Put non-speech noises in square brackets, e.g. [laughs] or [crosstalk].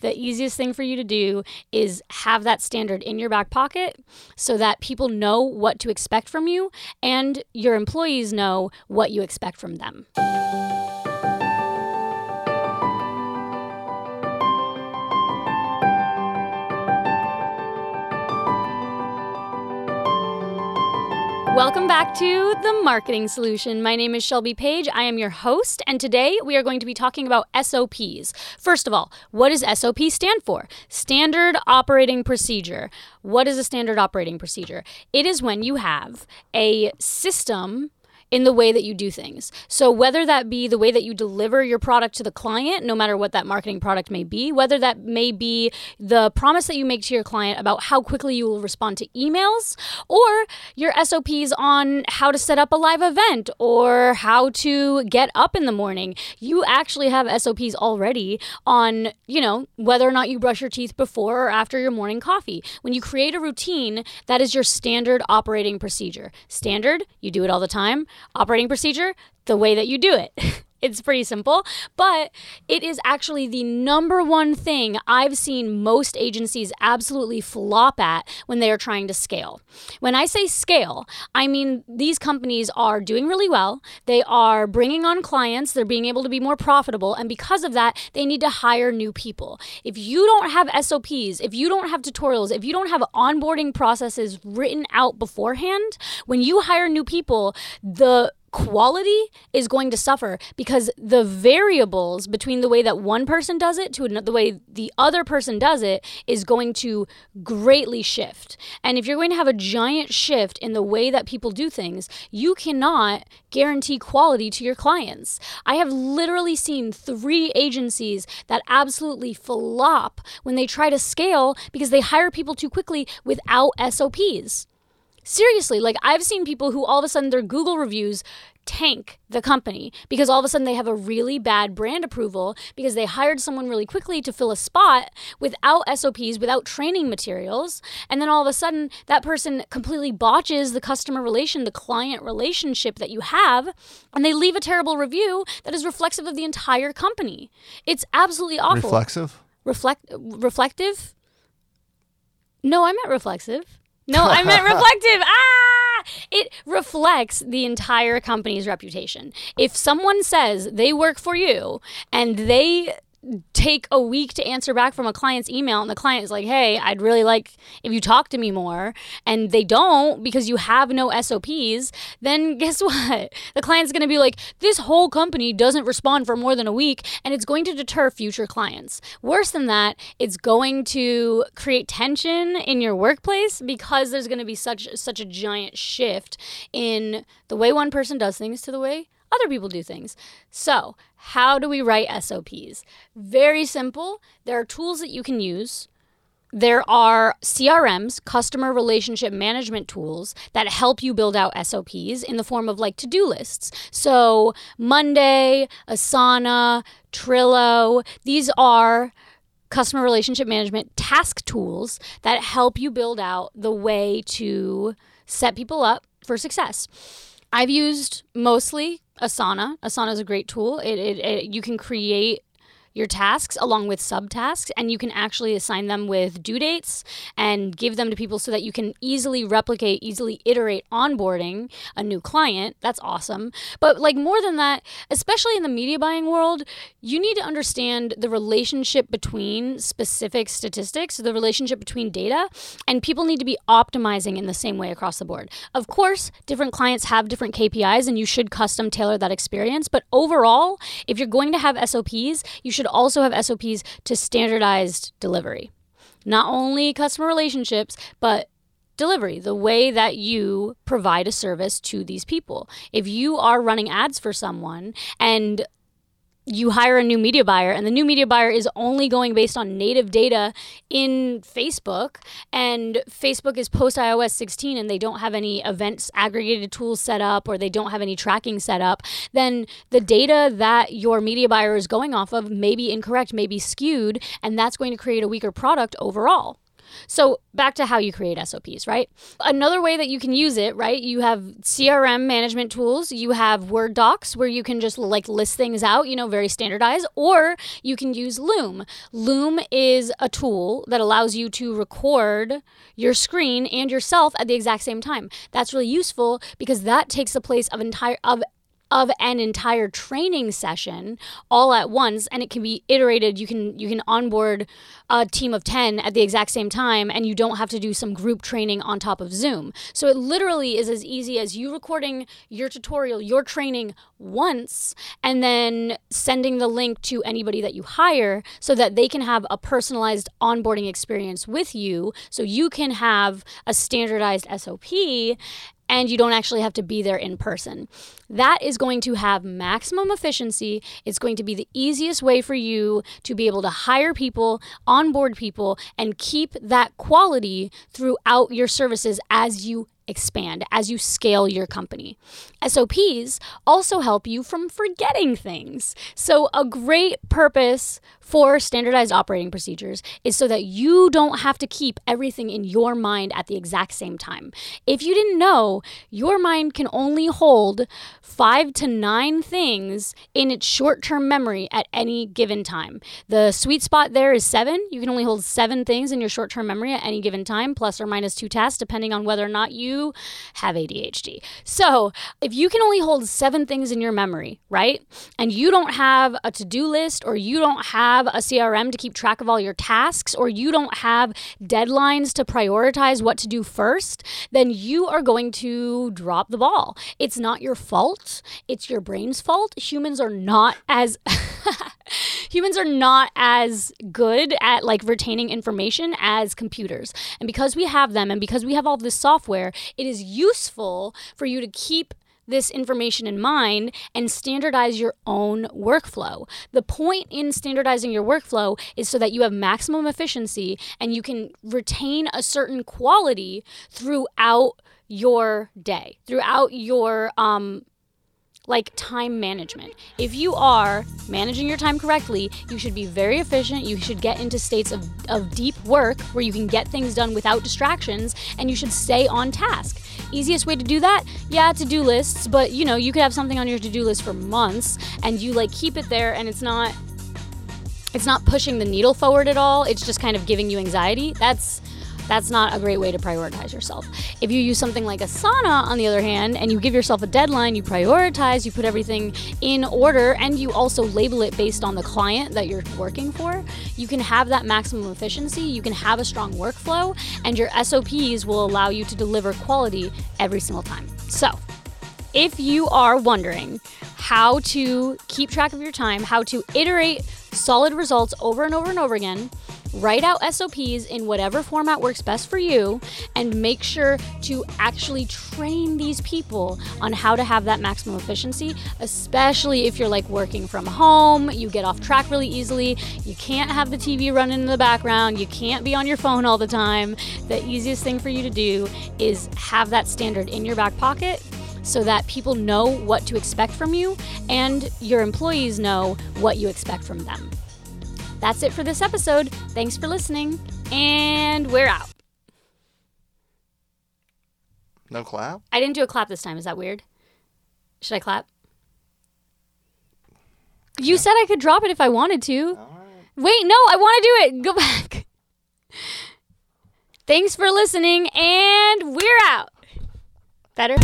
the easiest thing for you to do is have that standard in your back pocket so that people know what to expect from you and your employees know what you expect from them. Welcome back to The Marketing Solution. My name is Shelby Page. I am your host, and today we are going to be talking about SOPs. First of all, what does SOP stand for? Standard Operating Procedure. What is a standard operating procedure? It is when you have a system in the way that you do things. So, whether that be the way that you deliver your product to the client, no matter what that marketing product may be, whether that may be the promise that you make to your client about how quickly you will respond to emails, or your SOPs on how to set up a live event or how to get up in the morning, you actually have SOPs already on, you know, whether or not you brush your teeth before or after your morning coffee. When you create a routine, that is your standard operating procedure. Standard, you do it all the time operating procedure, the way that you do it. [laughs] It's pretty simple, but it is actually the number one thing I've seen most agencies absolutely flop at when they are trying to scale. When I say scale, I mean these companies are doing really well. They are bringing on clients, they're being able to be more profitable, and because of that, they need to hire new people. If you don't have SOPs, if you don't have tutorials, if you don't have onboarding processes written out beforehand, when you hire new people, the quality is going to suffer because the variables between the way that one person does it to the way the other person does it is going to greatly shift. And if you're going to have a giant shift in the way that people do things, you cannot guarantee quality to your clients. I have literally seen three agencies that absolutely flop when they try to scale because they hire people too quickly without SOPs. Seriously, like I've seen people who all of a sudden their Google reviews tank the company because all of a sudden they have a really bad brand approval because they hired someone really quickly to fill a spot without SOPs, without training materials. And then all of a sudden that person completely botches the customer relation, the client relationship that you have, and they leave a terrible review that is reflexive of the entire company. It's absolutely awful. Reflexive? Reflect reflective? No, I meant reflexive. No, I meant [laughs] reflective. Ah! It reflects the entire company's reputation. If someone says they work for you and they take a week to answer back from a client's email and the client is like hey i'd really like if you talk to me more and they don't because you have no sops then [laughs] guess what? The client's going to be like this whole company doesn't respond for more than a week and it's going to deter future clients. Worse than that it's going to create tension in your workplace because there's going to be such such a giant shift in the way one person does things to the way other people do things. So, how do we write SOPs? Very simple. There are tools that you can use. There are CRMs, customer relationship management tools, that help you build out SOPs in the form of like to do lists. So, Monday, Asana, Trello, these are customer relationship management task tools that help you build out the way to set people up for success. I've used mostly Asana. Asana is a great tool. It, it, it, you can create your tasks along with subtasks and you can actually assign them with due dates and give them to people so that you can easily replicate easily iterate onboarding a new client. That's awesome. But like more than that especially in the media buying world you need to understand the relationship between specific statistics the relationship between data and people need to be optimizing in the same way across the board. Of course different clients have different KPIs and you should custom tailor that experience but overall if you're going to have SOPs you should should also have SOPs to standardized delivery. Not only customer relationships, but delivery, the way that you provide a service to these people. If you are running ads for someone and you hire a new media buyer and the new media buyer is only going based on native data in Facebook and Facebook is post iOS 16 and they don't have any events aggregated tools set up or they don't have any tracking set up, then the data that your media buyer is going off of may be incorrect, may be skewed, and that's going to create a weaker product overall. So, back to how you create SOPs, right? Another way that you can use it, right? You have CRM management tools, you have Word docs where you can just like list things out, you know, very standardized, or you can use Loom. Loom is a tool that allows you to record your screen and yourself at the exact same time. That's really useful because that takes the place of entire of of an entire training session all at once and it can be iterated. You can you can onboard a team of 10 at the exact same time and you don't have to do some group training on top of Zoom. So it literally is as easy as you recording your tutorial your training once and then sending the link to anybody that you hire so that they can have a personalized onboarding experience with you so you can have a standardized SOP and you don't actually have to be there in person. That is going to have maximum efficiency. It's going to be the easiest way for you to be able to hire people, onboard people, and keep that quality throughout your services as you expand as you scale your company. SOPs also help you from forgetting things. So, a great purpose for standardized operating procedures is so that you don't have to keep everything in your mind at the exact same time. If you didn't know, your mind can only hold five to nine things in its short term memory at any given time. The sweet spot there is seven. You can only hold seven things in your short term memory at any given time, plus or minus two tasks, depending on whether or not you have ADHD. So, if you can only hold seven things in your memory, right? And you don't have a to do list, or you don't have a CRM to keep track of all your tasks, or you don't have deadlines to prioritize what to do first, then you are going to drop the ball. It's not your fault, it's your brain's fault. Humans are not as. [laughs] [laughs] humans are not as good at like retaining information as computers. And because we have them and because we have all this software, it is useful for you to keep this information in mind and standardize your own workflow. The point in standardizing your workflow is so that you have maximum efficiency and you can retain a certain quality throughout your day, throughout your um, like time management. If you are managing your time correctly, you should be very efficient. You should get into states of, of deep work where you can get things done without distractions and you should stay on task. Easiest way to do that? Yeah, to do lists, but you know, you could have something on your to do list for months and you like keep it there and it's not. It's not pushing the needle forward at all. It's just kind of giving you anxiety. That's that's not a great way to prioritize yourself. If you use something like Asana, on the other hand, and you give yourself a deadline, you prioritize, you put everything in order, and you also label it based on the client that you're working for, you can have that maximum efficiency, you can have a strong workflow, and your SOPs will allow you to deliver quality every single time. So, if you are wondering how to keep track of your time, how to iterate solid results over and over and over again, write out SOPs in whatever format works best for you, and make sure to actually train these people on how to have that maximum efficiency, especially if you're like working from home, you get off track really easily, you can't have the TV running in the background, you can't be on your phone all the time. The easiest thing for you to do is have that standard in your back pocket so that people know what to expect from you and your employees know what you expect from them. That's it for this episode. Thanks for listening, and we're out. No clap? I didn't do a clap this time. Is that weird? Should I clap? You yeah. said I could drop it if I wanted to. Wait, no, I want to do it. Go [laughs] back. Thanks for listening, and we're out. Better?